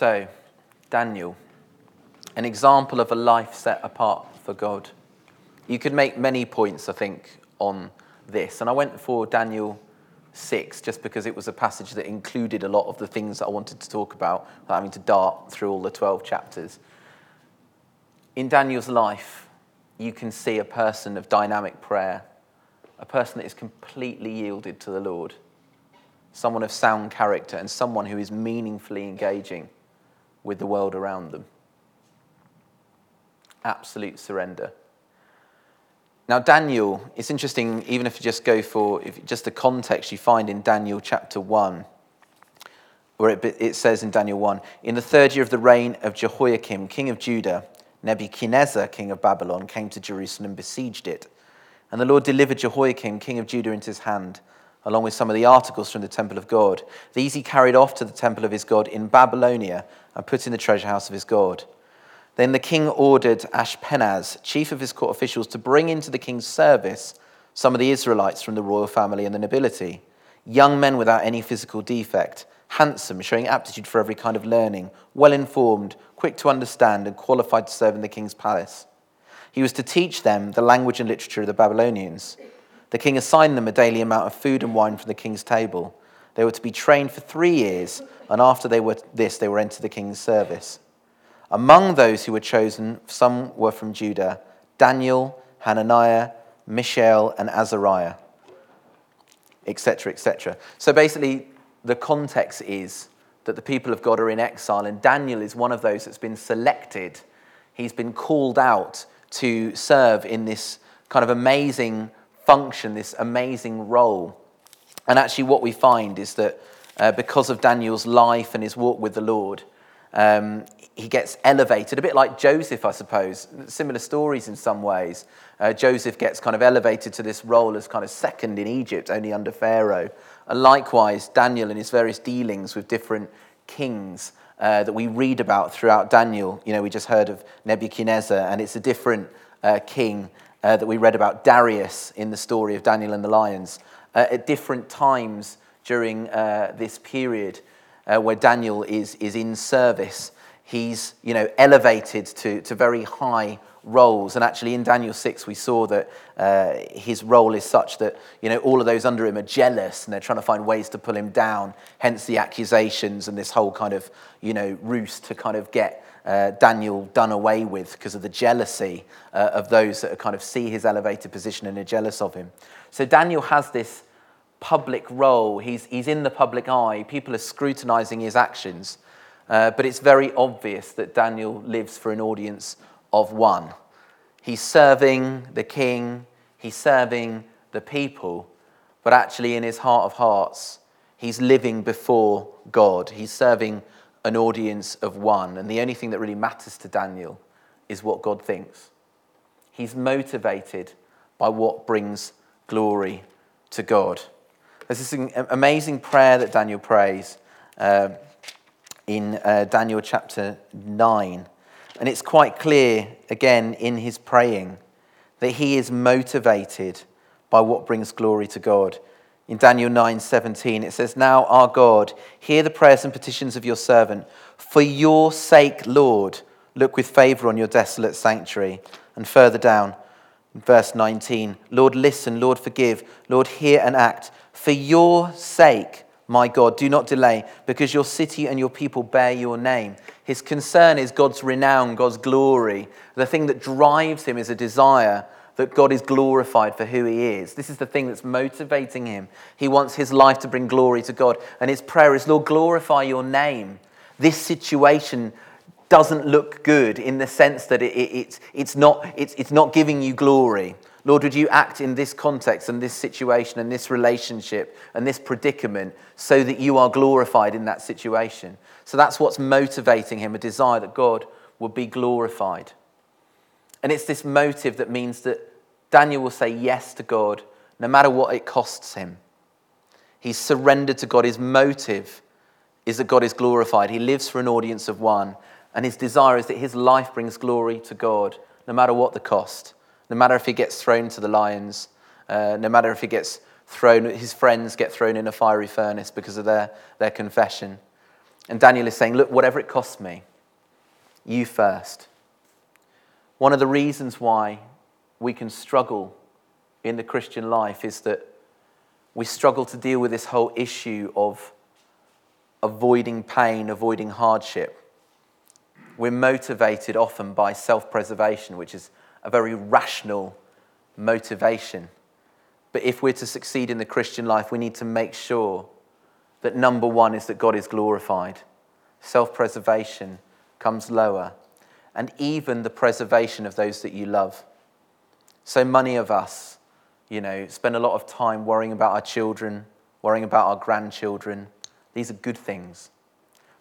So, Daniel, an example of a life set apart for God. You could make many points, I think, on this. And I went for Daniel 6 just because it was a passage that included a lot of the things that I wanted to talk about without having to dart through all the 12 chapters. In Daniel's life, you can see a person of dynamic prayer, a person that is completely yielded to the Lord, someone of sound character, and someone who is meaningfully engaging with the world around them. Absolute surrender. Now, Daniel, it's interesting, even if you just go for just the context you find in Daniel chapter 1, where it, it says in Daniel 1 In the third year of the reign of Jehoiakim, king of Judah, Nebuchadnezzar, king of Babylon, came to Jerusalem and besieged it. And the Lord delivered Jehoiakim, king of Judah, into his hand, along with some of the articles from the temple of God. These he carried off to the temple of his God in Babylonia and put in the treasure house of his God. Then the king ordered Ashpenaz, chief of his court officials, to bring into the king's service some of the Israelites from the royal family and the nobility, young men without any physical defect, handsome, showing aptitude for every kind of learning, well informed, quick to understand, and qualified to serve in the king's palace. He was to teach them the language and literature of the Babylonians. The king assigned them a daily amount of food and wine from the king's table. They were to be trained for three years, and after they were this, they were entered the king's service. Among those who were chosen, some were from Judah Daniel, Hananiah, Mishael, and Azariah, etc., etc. So basically, the context is that the people of God are in exile, and Daniel is one of those that's been selected. He's been called out to serve in this kind of amazing function, this amazing role. And actually, what we find is that uh, because of Daniel's life and his walk with the Lord, um, he gets elevated, a bit like Joseph, I suppose. Similar stories in some ways. Uh, Joseph gets kind of elevated to this role as kind of second in Egypt, only under Pharaoh. And likewise, Daniel and his various dealings with different kings uh, that we read about throughout Daniel. You know, we just heard of Nebuchadnezzar, and it's a different uh, king uh, that we read about, Darius, in the story of Daniel and the lions. Uh, at different times during uh, this period where Daniel is, is in service he's you know, elevated to, to very high roles. And actually, in Daniel 6, we saw that uh, his role is such that you know, all of those under him are jealous and they're trying to find ways to pull him down, hence the accusations and this whole kind of you know, ruse to kind of get uh, Daniel done away with because of the jealousy uh, of those that kind of see his elevated position and are jealous of him. So Daniel has this public role, he's, he's in the public eye, people are scrutinizing his actions. Uh, but it's very obvious that Daniel lives for an audience of one. He's serving the king, he's serving the people, but actually, in his heart of hearts, he's living before God. He's serving an audience of one. And the only thing that really matters to Daniel is what God thinks. He's motivated by what brings glory to God. There's this amazing prayer that Daniel prays. Uh, in uh, Daniel chapter 9. And it's quite clear, again, in his praying, that he is motivated by what brings glory to God. In Daniel 9:17 it says, "Now our God, hear the prayers and petitions of your servant. For your sake, Lord, look with favor on your desolate sanctuary." And further down, verse 19, "Lord, listen, Lord, forgive, Lord, hear and act. For your sake, my God, do not delay, because your city and your people bear your name. His concern is God's renown, God's glory. The thing that drives him is a desire that God is glorified for who he is. This is the thing that's motivating him. He wants his life to bring glory to God. And his prayer is, Lord, glorify your name. This situation doesn't look good in the sense that it, it, it's, it's, not, it's, it's not giving you glory. Lord, would you act in this context and this situation and this relationship and this predicament so that you are glorified in that situation? So that's what's motivating him a desire that God would be glorified. And it's this motive that means that Daniel will say yes to God no matter what it costs him. He's surrendered to God. His motive is that God is glorified. He lives for an audience of one, and his desire is that his life brings glory to God no matter what the cost no matter if he gets thrown to the lions, uh, no matter if he gets thrown, his friends get thrown in a fiery furnace because of their, their confession. And Daniel is saying, Look, whatever it costs me, you first. One of the reasons why we can struggle in the Christian life is that we struggle to deal with this whole issue of avoiding pain, avoiding hardship. We're motivated often by self preservation, which is a very rational motivation. But if we're to succeed in the Christian life, we need to make sure that number one is that God is glorified. Self preservation comes lower, and even the preservation of those that you love. So many of us, you know, spend a lot of time worrying about our children, worrying about our grandchildren. These are good things.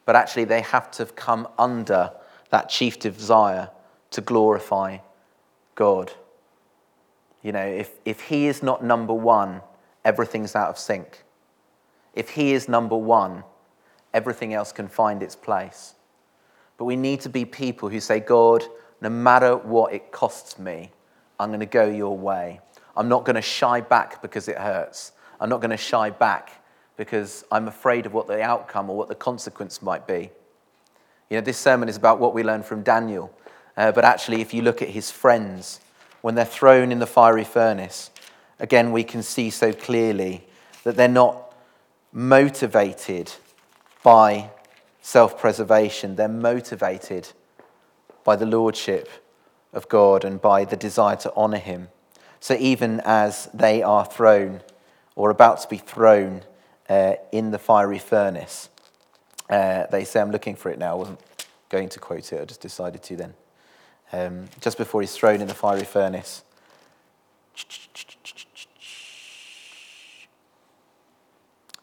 But actually, they have to come under that chief desire to glorify God. You know, if, if He is not number one, everything's out of sync. If He is number one, everything else can find its place. But we need to be people who say, God, no matter what it costs me, I'm going to go your way. I'm not going to shy back because it hurts. I'm not going to shy back because I'm afraid of what the outcome or what the consequence might be. You know, this sermon is about what we learn from Daniel. Uh, but actually, if you look at his friends, when they're thrown in the fiery furnace, again, we can see so clearly that they're not motivated by self preservation, they're motivated by the lordship of God and by the desire to honor him. So even as they are thrown or about to be thrown uh, in the fiery furnace, uh, they say, I'm looking for it now. I wasn't going to quote it, I just decided to then. Um, just before he's thrown in the fiery furnace.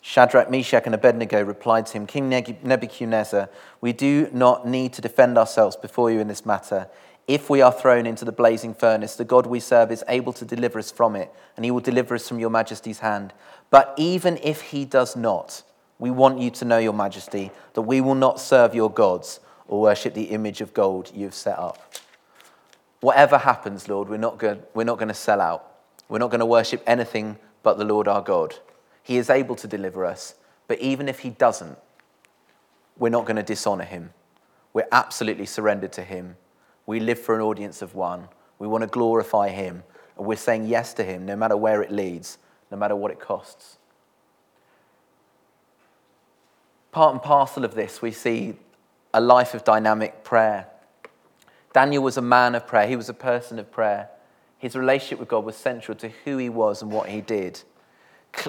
Shadrach, Meshach, and Abednego replied to him, King Nebuchadnezzar, we do not need to defend ourselves before you in this matter. If we are thrown into the blazing furnace, the God we serve is able to deliver us from it, and he will deliver us from your majesty's hand. But even if he does not, we want you to know, your majesty, that we will not serve your gods or worship the image of gold you've set up. Whatever happens, Lord, we're not going, we're not going to sell out. We're not going to worship anything but the Lord our God. He is able to deliver us. But even if He doesn't, we're not going to dishonor Him. We're absolutely surrendered to Him. We live for an audience of one. We want to glorify Him. And we're saying yes to Him no matter where it leads, no matter what it costs. Part and parcel of this, we see a life of dynamic prayer. Daniel was a man of prayer, he was a person of prayer. His relationship with God was central to who he was and what he did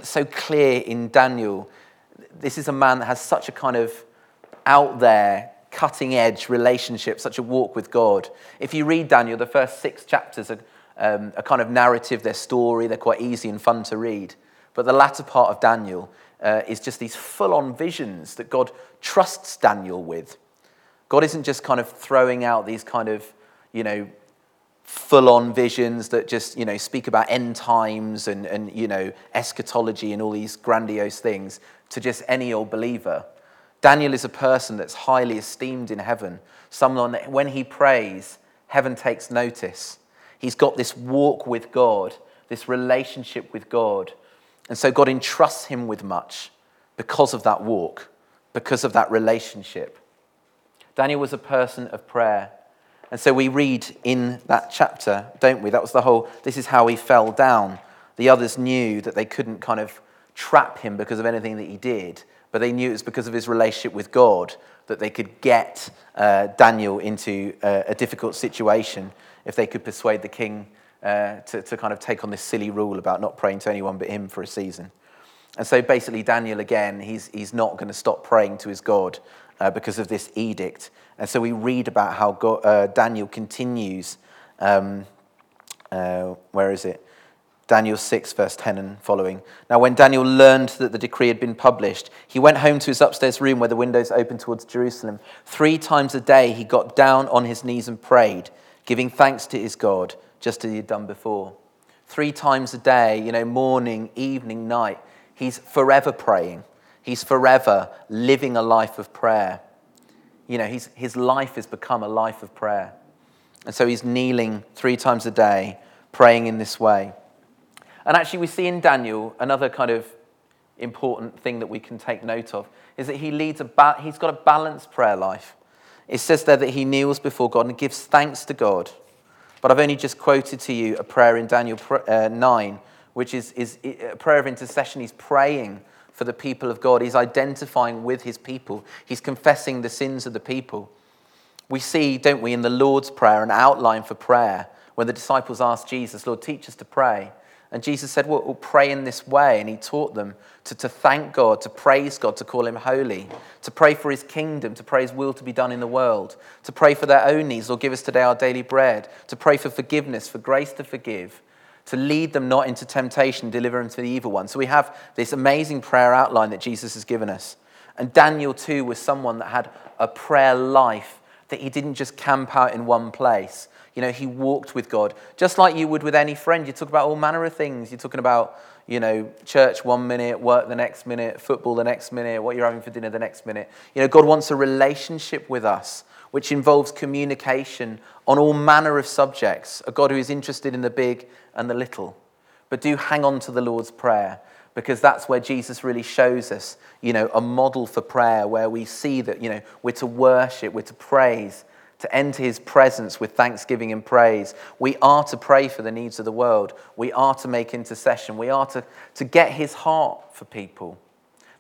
so clear in Daniel. This is a man that has such a kind of out there, cutting edge relationship, such a walk with God. If you read Daniel, the first six chapters are um, a kind of narrative, their story, they're quite easy and fun to read. But the latter part of Daniel uh, is just these full on visions that God trusts Daniel with. God isn't just kind of throwing out these kind of, you know, full on visions that just, you know, speak about end times and, and, you know, eschatology and all these grandiose things to just any old believer. Daniel is a person that's highly esteemed in heaven, someone that when he prays, heaven takes notice. He's got this walk with God, this relationship with God. And so God entrusts him with much because of that walk, because of that relationship. Daniel was a person of prayer. And so we read in that chapter, don't we? That was the whole, this is how he fell down. The others knew that they couldn't kind of trap him because of anything that he did, but they knew it was because of his relationship with God that they could get uh, Daniel into uh, a difficult situation if they could persuade the king uh, to, to kind of take on this silly rule about not praying to anyone but him for a season. And so basically, Daniel, again, he's, he's not going to stop praying to his God uh, because of this edict. And so we read about how God, uh, Daniel continues. Um, where is it? Daniel 6, verse 10 and following. Now, when Daniel learned that the decree had been published, he went home to his upstairs room where the windows opened towards Jerusalem. Three times a day, he got down on his knees and prayed, giving thanks to his God, just as he had done before. Three times a day, you know, morning, evening, night, he's forever praying. He's forever living a life of prayer. You know, he's, his life has become a life of prayer. And so he's kneeling three times a day, praying in this way. And actually, we see in Daniel another kind of important thing that we can take note of is that he leads a ba- he's got a balanced prayer life. It says there that he kneels before God and gives thanks to God. But I've only just quoted to you a prayer in Daniel uh, 9, which is, is a prayer of intercession. He's praying for the people of God. He's identifying with his people. He's confessing the sins of the people. We see, don't we, in the Lord's Prayer, an outline for prayer when the disciples ask Jesus, Lord, teach us to pray. And Jesus said, well, we'll pray in this way. And he taught them to, to thank God, to praise God, to call him holy, to pray for his kingdom, to pray his will to be done in the world, to pray for their own needs, or give us today our daily bread, to pray for forgiveness, for grace to forgive, to lead them not into temptation, deliver them to the evil one. So we have this amazing prayer outline that Jesus has given us. And Daniel, too, was someone that had a prayer life that he didn't just camp out in one place. You know, he walked with God, just like you would with any friend. You talk about all manner of things. You're talking about, you know, church one minute, work the next minute, football the next minute, what you're having for dinner the next minute. You know, God wants a relationship with us, which involves communication on all manner of subjects. A God who is interested in the big and the little. But do hang on to the Lord's Prayer because that's where Jesus really shows us, you know, a model for prayer where we see that, you know, we're to worship, we're to praise, to enter his presence with thanksgiving and praise. We are to pray for the needs of the world. We are to make intercession. We are to, to get his heart for people.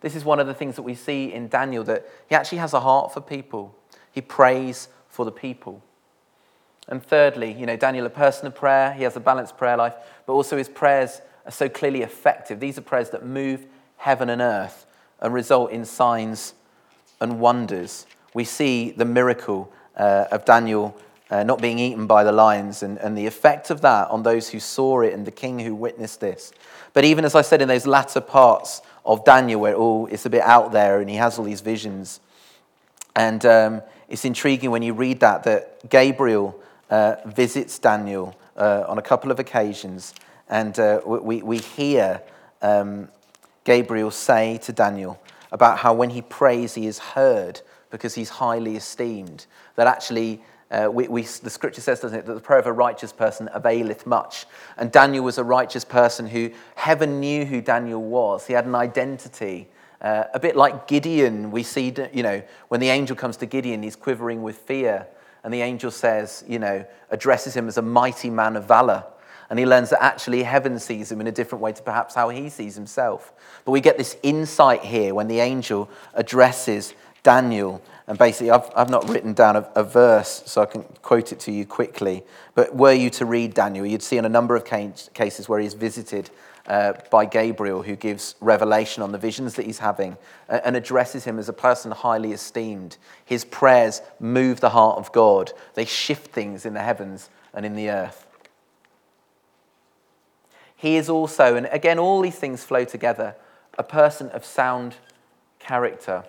This is one of the things that we see in Daniel that he actually has a heart for people. He prays for the people. And thirdly, you know, Daniel, a person of prayer, he has a balanced prayer life, but also his prayers are so clearly effective. These are prayers that move heaven and earth and result in signs and wonders. We see the miracle uh, of Daniel uh, not being eaten by the lions and, and the effect of that on those who saw it and the king who witnessed this. But even as I said in those latter parts of Daniel, where all, it's a bit out there and he has all these visions. And um, it's intriguing when you read that, that Gabriel uh, visits Daniel uh, on a couple of occasions and uh, we, we hear um, Gabriel say to Daniel about how when he prays, he is heard because he's highly esteemed. That actually, uh, we, we, the scripture says, doesn't it, that the prayer of a righteous person availeth much. And Daniel was a righteous person who heaven knew who Daniel was. He had an identity. Uh, a bit like Gideon, we see, you know, when the angel comes to Gideon, he's quivering with fear. And the angel says, you know, addresses him as a mighty man of valor and he learns that actually heaven sees him in a different way to perhaps how he sees himself. But we get this insight here when the angel addresses Daniel. And basically, I've, I've not written down a, a verse, so I can quote it to you quickly. But were you to read Daniel, you'd see in a number of cases where he's visited uh, by Gabriel, who gives revelation on the visions that he's having and addresses him as a person highly esteemed. His prayers move the heart of God, they shift things in the heavens and in the earth. He is also, and again, all these things flow together, a person of sound character.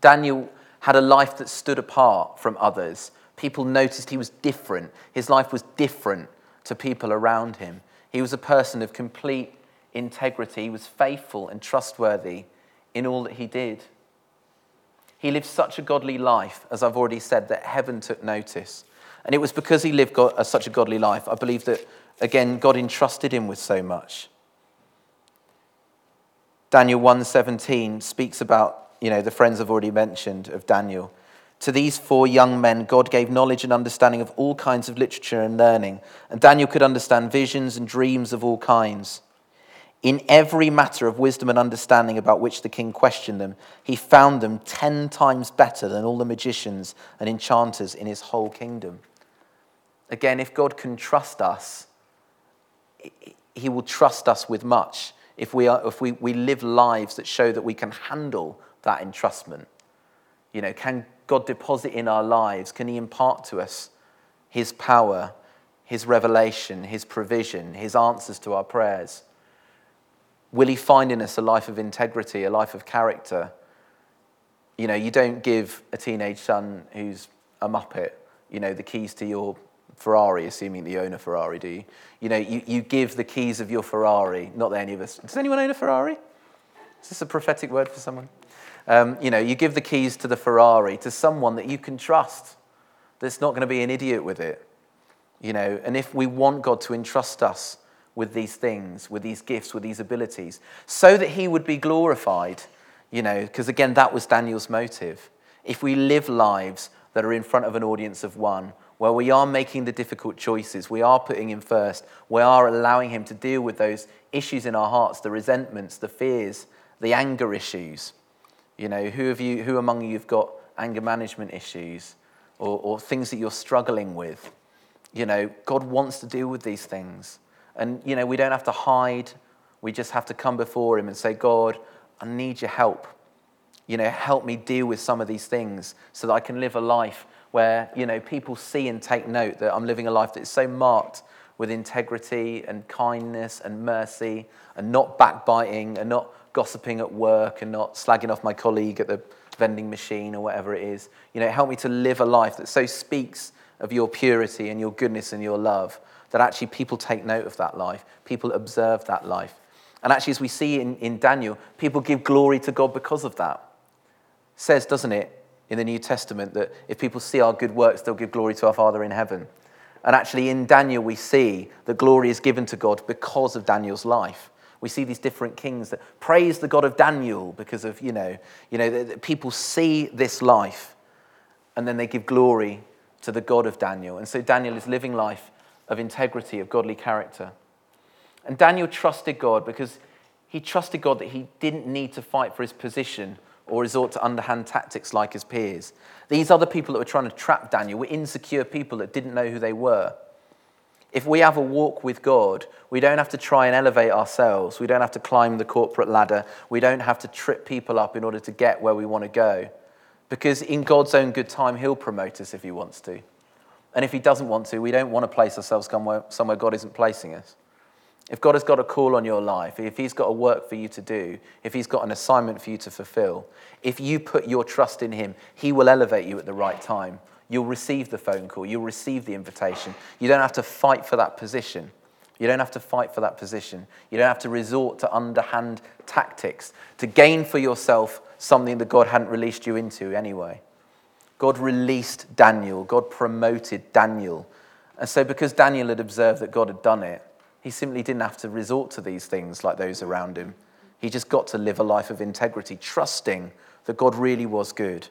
Daniel had a life that stood apart from others. People noticed he was different. His life was different to people around him. He was a person of complete integrity. He was faithful and trustworthy in all that he did. He lived such a godly life, as I've already said, that heaven took notice. And it was because he lived God, uh, such a godly life, I believe that Again, God entrusted him with so much. Daniel 1:17 speaks about, you know, the friends I've already mentioned of Daniel. To these four young men, God gave knowledge and understanding of all kinds of literature and learning, and Daniel could understand visions and dreams of all kinds. In every matter of wisdom and understanding about which the king questioned them, he found them ten times better than all the magicians and enchanters in his whole kingdom. Again, if God can trust us, he will trust us with much if, we, are, if we, we live lives that show that we can handle that entrustment. You know, can God deposit in our lives? Can He impart to us His power, His revelation, His provision, His answers to our prayers? Will He find in us a life of integrity, a life of character? You know, you don't give a teenage son who's a muppet, you know, the keys to your Ferrari, assuming that you own a Ferrari, do you? You know, you, you give the keys of your Ferrari, not that any of us. Does anyone own a Ferrari? Is this a prophetic word for someone? Um, you know, you give the keys to the Ferrari to someone that you can trust, that's not going to be an idiot with it. You know, and if we want God to entrust us with these things, with these gifts, with these abilities, so that he would be glorified, you know, because again, that was Daniel's motive. If we live lives that are in front of an audience of one, where we are making the difficult choices, we are putting him first, we are allowing him to deal with those issues in our hearts, the resentments, the fears, the anger issues. You know, who of you, who among you have got anger management issues or, or things that you're struggling with? You know, God wants to deal with these things. And, you know, we don't have to hide. We just have to come before him and say, God, I need your help. You know, help me deal with some of these things so that I can live a life where you know people see and take note that I'm living a life that is so marked with integrity and kindness and mercy and not backbiting and not gossiping at work and not slagging off my colleague at the vending machine or whatever it is. You know, help me to live a life that so speaks of your purity and your goodness and your love that actually people take note of that life, people observe that life. And actually, as we see in, in Daniel, people give glory to God because of that. It says, doesn't it, in the New Testament that if people see our good works, they'll give glory to our Father in heaven. And actually, in Daniel, we see that glory is given to God because of Daniel's life. We see these different kings that praise the God of Daniel because of, you know, you know people see this life and then they give glory to the God of Daniel. And so Daniel is living life of integrity, of godly character. And Daniel trusted God because he trusted God that he didn't need to fight for his position or resort to underhand tactics like his peers. These other people that were trying to trap Daniel were insecure people that didn't know who they were. If we have a walk with God, we don't have to try and elevate ourselves. We don't have to climb the corporate ladder. We don't have to trip people up in order to get where we want to go. Because in God's own good time, He'll promote us if He wants to. And if He doesn't want to, we don't want to place ourselves somewhere, somewhere God isn't placing us. If God has got a call on your life, if He's got a work for you to do, if He's got an assignment for you to fulfill, if you put your trust in Him, He will elevate you at the right time. You'll receive the phone call, you'll receive the invitation. You don't have to fight for that position. You don't have to fight for that position. You don't have to resort to underhand tactics to gain for yourself something that God hadn't released you into anyway. God released Daniel, God promoted Daniel. And so, because Daniel had observed that God had done it, he simply didn't have to resort to these things like those around him. He just got to live a life of integrity, trusting that God really was good.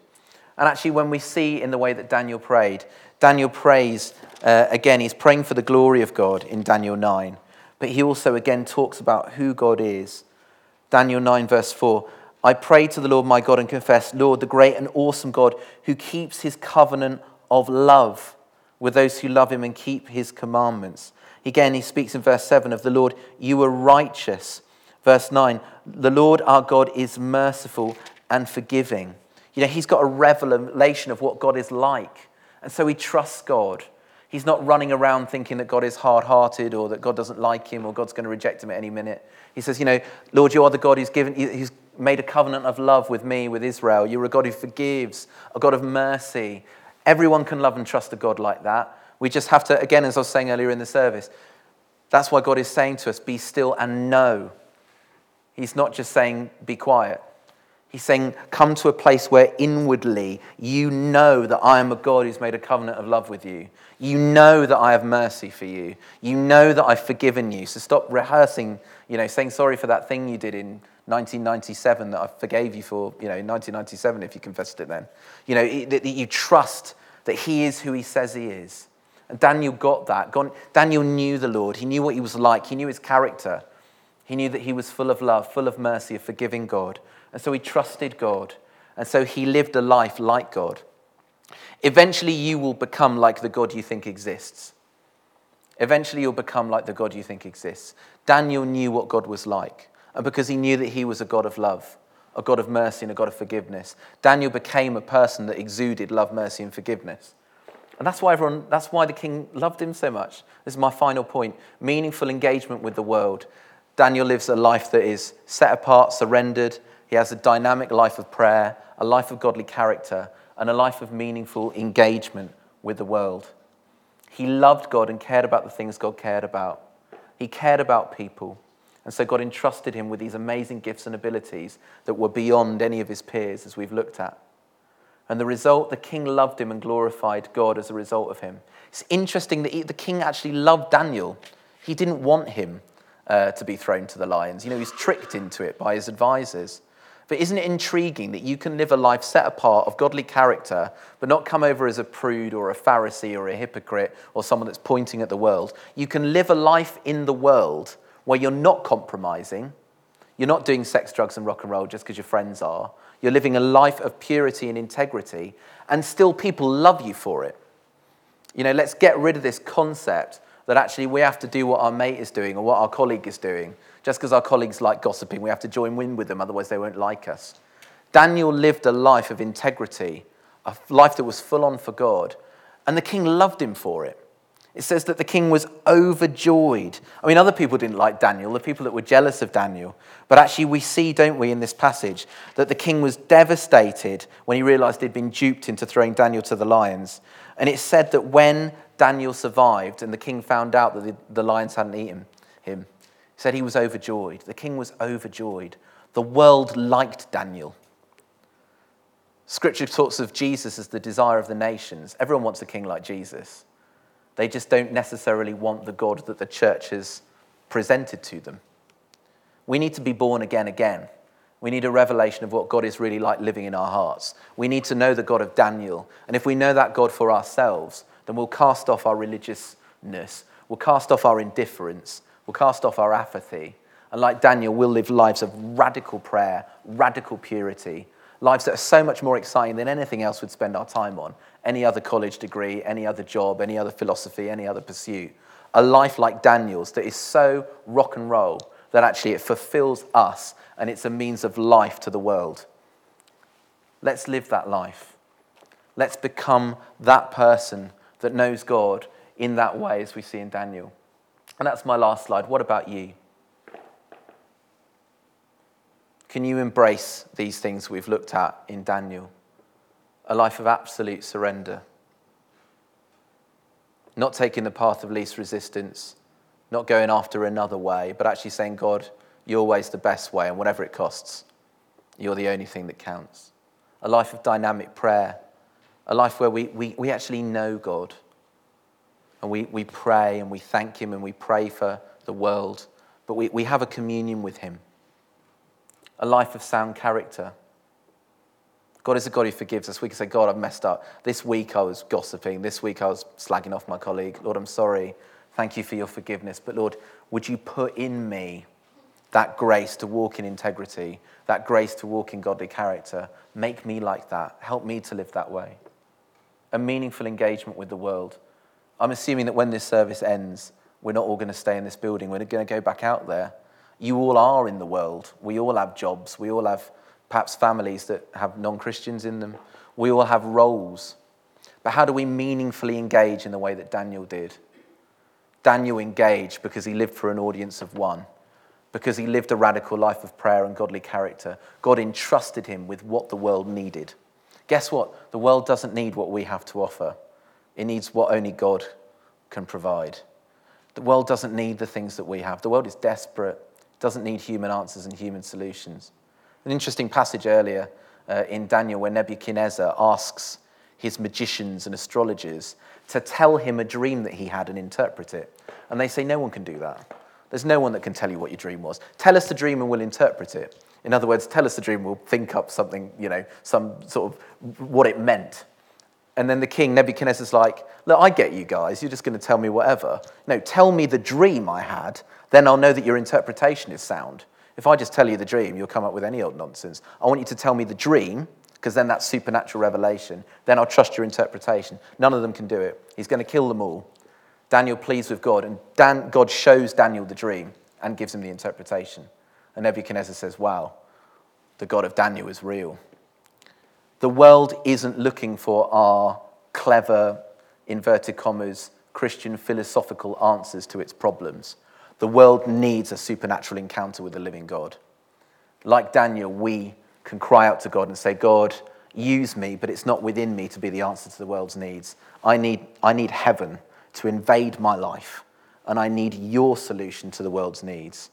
And actually, when we see in the way that Daniel prayed, Daniel prays, uh, again, he's praying for the glory of God in Daniel 9, but he also again talks about who God is. Daniel 9, verse 4 I pray to the Lord my God and confess, Lord, the great and awesome God who keeps his covenant of love with those who love him and keep his commandments. Again, he speaks in verse 7 of the Lord, you are righteous. Verse 9, the Lord our God is merciful and forgiving. You know, he's got a revelation of what God is like. And so he trusts God. He's not running around thinking that God is hard hearted or that God doesn't like him or God's going to reject him at any minute. He says, You know, Lord, you are the God who's, given, who's made a covenant of love with me, with Israel. You're a God who forgives, a God of mercy. Everyone can love and trust a God like that. We just have to, again, as I was saying earlier in the service, that's why God is saying to us, be still and know. He's not just saying, be quiet. He's saying, come to a place where inwardly you know that I am a God who's made a covenant of love with you. You know that I have mercy for you. You know that I've forgiven you. So stop rehearsing, you know, saying sorry for that thing you did in 1997 that I forgave you for, you know, in 1997 if you confessed it then. You know, that you trust that He is who He says He is. And Daniel got that. Daniel knew the Lord. He knew what he was like. He knew his character. He knew that he was full of love, full of mercy, a forgiving God. And so he trusted God. And so he lived a life like God. Eventually, you will become like the God you think exists. Eventually, you'll become like the God you think exists. Daniel knew what God was like. And because he knew that he was a God of love, a God of mercy, and a God of forgiveness, Daniel became a person that exuded love, mercy, and forgiveness. And that's why, everyone, that's why the king loved him so much. This is my final point meaningful engagement with the world. Daniel lives a life that is set apart, surrendered. He has a dynamic life of prayer, a life of godly character, and a life of meaningful engagement with the world. He loved God and cared about the things God cared about. He cared about people. And so God entrusted him with these amazing gifts and abilities that were beyond any of his peers, as we've looked at. And the result, the king loved him and glorified God as a result of him. It's interesting that he, the king actually loved Daniel. He didn't want him. Uh, to be thrown to the lions. You know, he's tricked into it by his advisors. But isn't it intriguing that you can live a life set apart of godly character, but not come over as a prude or a Pharisee or a hypocrite or someone that's pointing at the world? You can live a life in the world where you're not compromising, you're not doing sex, drugs, and rock and roll just because your friends are. You're living a life of purity and integrity, and still people love you for it. You know, let's get rid of this concept that actually we have to do what our mate is doing or what our colleague is doing. Just because our colleagues like gossiping, we have to join in with them, otherwise, they won't like us. Daniel lived a life of integrity, a life that was full on for God, and the king loved him for it. It says that the king was overjoyed. I mean, other people didn't like Daniel, the people that were jealous of Daniel. But actually, we see, don't we, in this passage, that the king was devastated when he realized he'd been duped into throwing Daniel to the lions. And it said that when Daniel survived and the king found out that the, the lions hadn't eaten him, he said he was overjoyed. The king was overjoyed. The world liked Daniel. Scripture talks of Jesus as the desire of the nations. Everyone wants a king like Jesus. They just don't necessarily want the God that the church has presented to them. We need to be born again again. We need a revelation of what God is really like living in our hearts. We need to know the God of Daniel. And if we know that God for ourselves, then we'll cast off our religiousness, we'll cast off our indifference, we'll cast off our apathy. And like Daniel, we'll live lives of radical prayer, radical purity, lives that are so much more exciting than anything else we'd spend our time on any other college degree, any other job, any other philosophy, any other pursuit. A life like Daniel's that is so rock and roll that actually it fulfills us and it's a means of life to the world. Let's live that life. Let's become that person that knows God in that way as we see in Daniel. And that's my last slide. What about you? Can you embrace these things we've looked at in Daniel? A life of absolute surrender. Not taking the path of least resistance, not going after another way, but actually saying, God, your way's the best way, and whatever it costs, you're the only thing that counts. A life of dynamic prayer, a life where we, we, we actually know God. And we, we pray and we thank Him and we pray for the world, but we, we have a communion with Him. A life of sound character. God is a God who forgives us. We can say, God, I've messed up. This week I was gossiping. This week I was slagging off my colleague. Lord, I'm sorry. Thank you for your forgiveness. But Lord, would you put in me that grace to walk in integrity, that grace to walk in godly character? Make me like that. Help me to live that way a meaningful engagement with the world. I'm assuming that when this service ends, we're not all going to stay in this building. We're going to go back out there. You all are in the world. We all have jobs. We all have perhaps families that have non Christians in them. We all have roles. But how do we meaningfully engage in the way that Daniel did? Daniel engaged because he lived for an audience of one, because he lived a radical life of prayer and godly character. God entrusted him with what the world needed. Guess what? The world doesn't need what we have to offer, it needs what only God can provide. The world doesn't need the things that we have. The world is desperate, it doesn't need human answers and human solutions. An interesting passage earlier uh, in Daniel where Nebuchadnezzar asks his magicians and astrologers to tell him a dream that he had and interpret it. And they say, No one can do that. There's no one that can tell you what your dream was. Tell us the dream and we'll interpret it. In other words, tell us the dream, we'll think up something, you know, some sort of what it meant. And then the king, Nebuchadnezzar's like, Look, I get you guys, you're just going to tell me whatever. No, tell me the dream I had, then I'll know that your interpretation is sound. If I just tell you the dream, you'll come up with any old nonsense. I want you to tell me the dream, because then that's supernatural revelation. Then I'll trust your interpretation. None of them can do it. He's going to kill them all. Daniel pleads with God, and Dan, God shows Daniel the dream and gives him the interpretation. And Nebuchadnezzar says, Wow, the God of Daniel is real. The world isn't looking for our clever, inverted commas, Christian philosophical answers to its problems. The world needs a supernatural encounter with the living God. Like Daniel, we can cry out to God and say, God, use me, but it's not within me to be the answer to the world's needs. I need, I need heaven to invade my life, and I need your solution to the world's needs.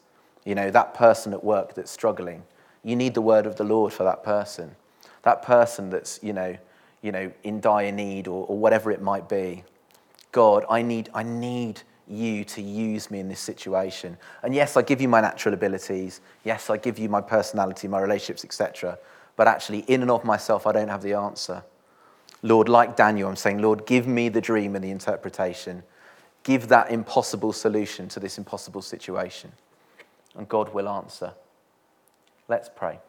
You know, that person at work that's struggling, you need the word of the Lord for that person. That person that's, you know, you know in dire need or, or whatever it might be. God, I need, I need you to use me in this situation. And yes, I give you my natural abilities. Yes, I give you my personality, my relationships, etc. But actually, in and of myself, I don't have the answer. Lord, like Daniel, I'm saying, Lord, give me the dream and the interpretation. Give that impossible solution to this impossible situation. And God will answer. Let's pray.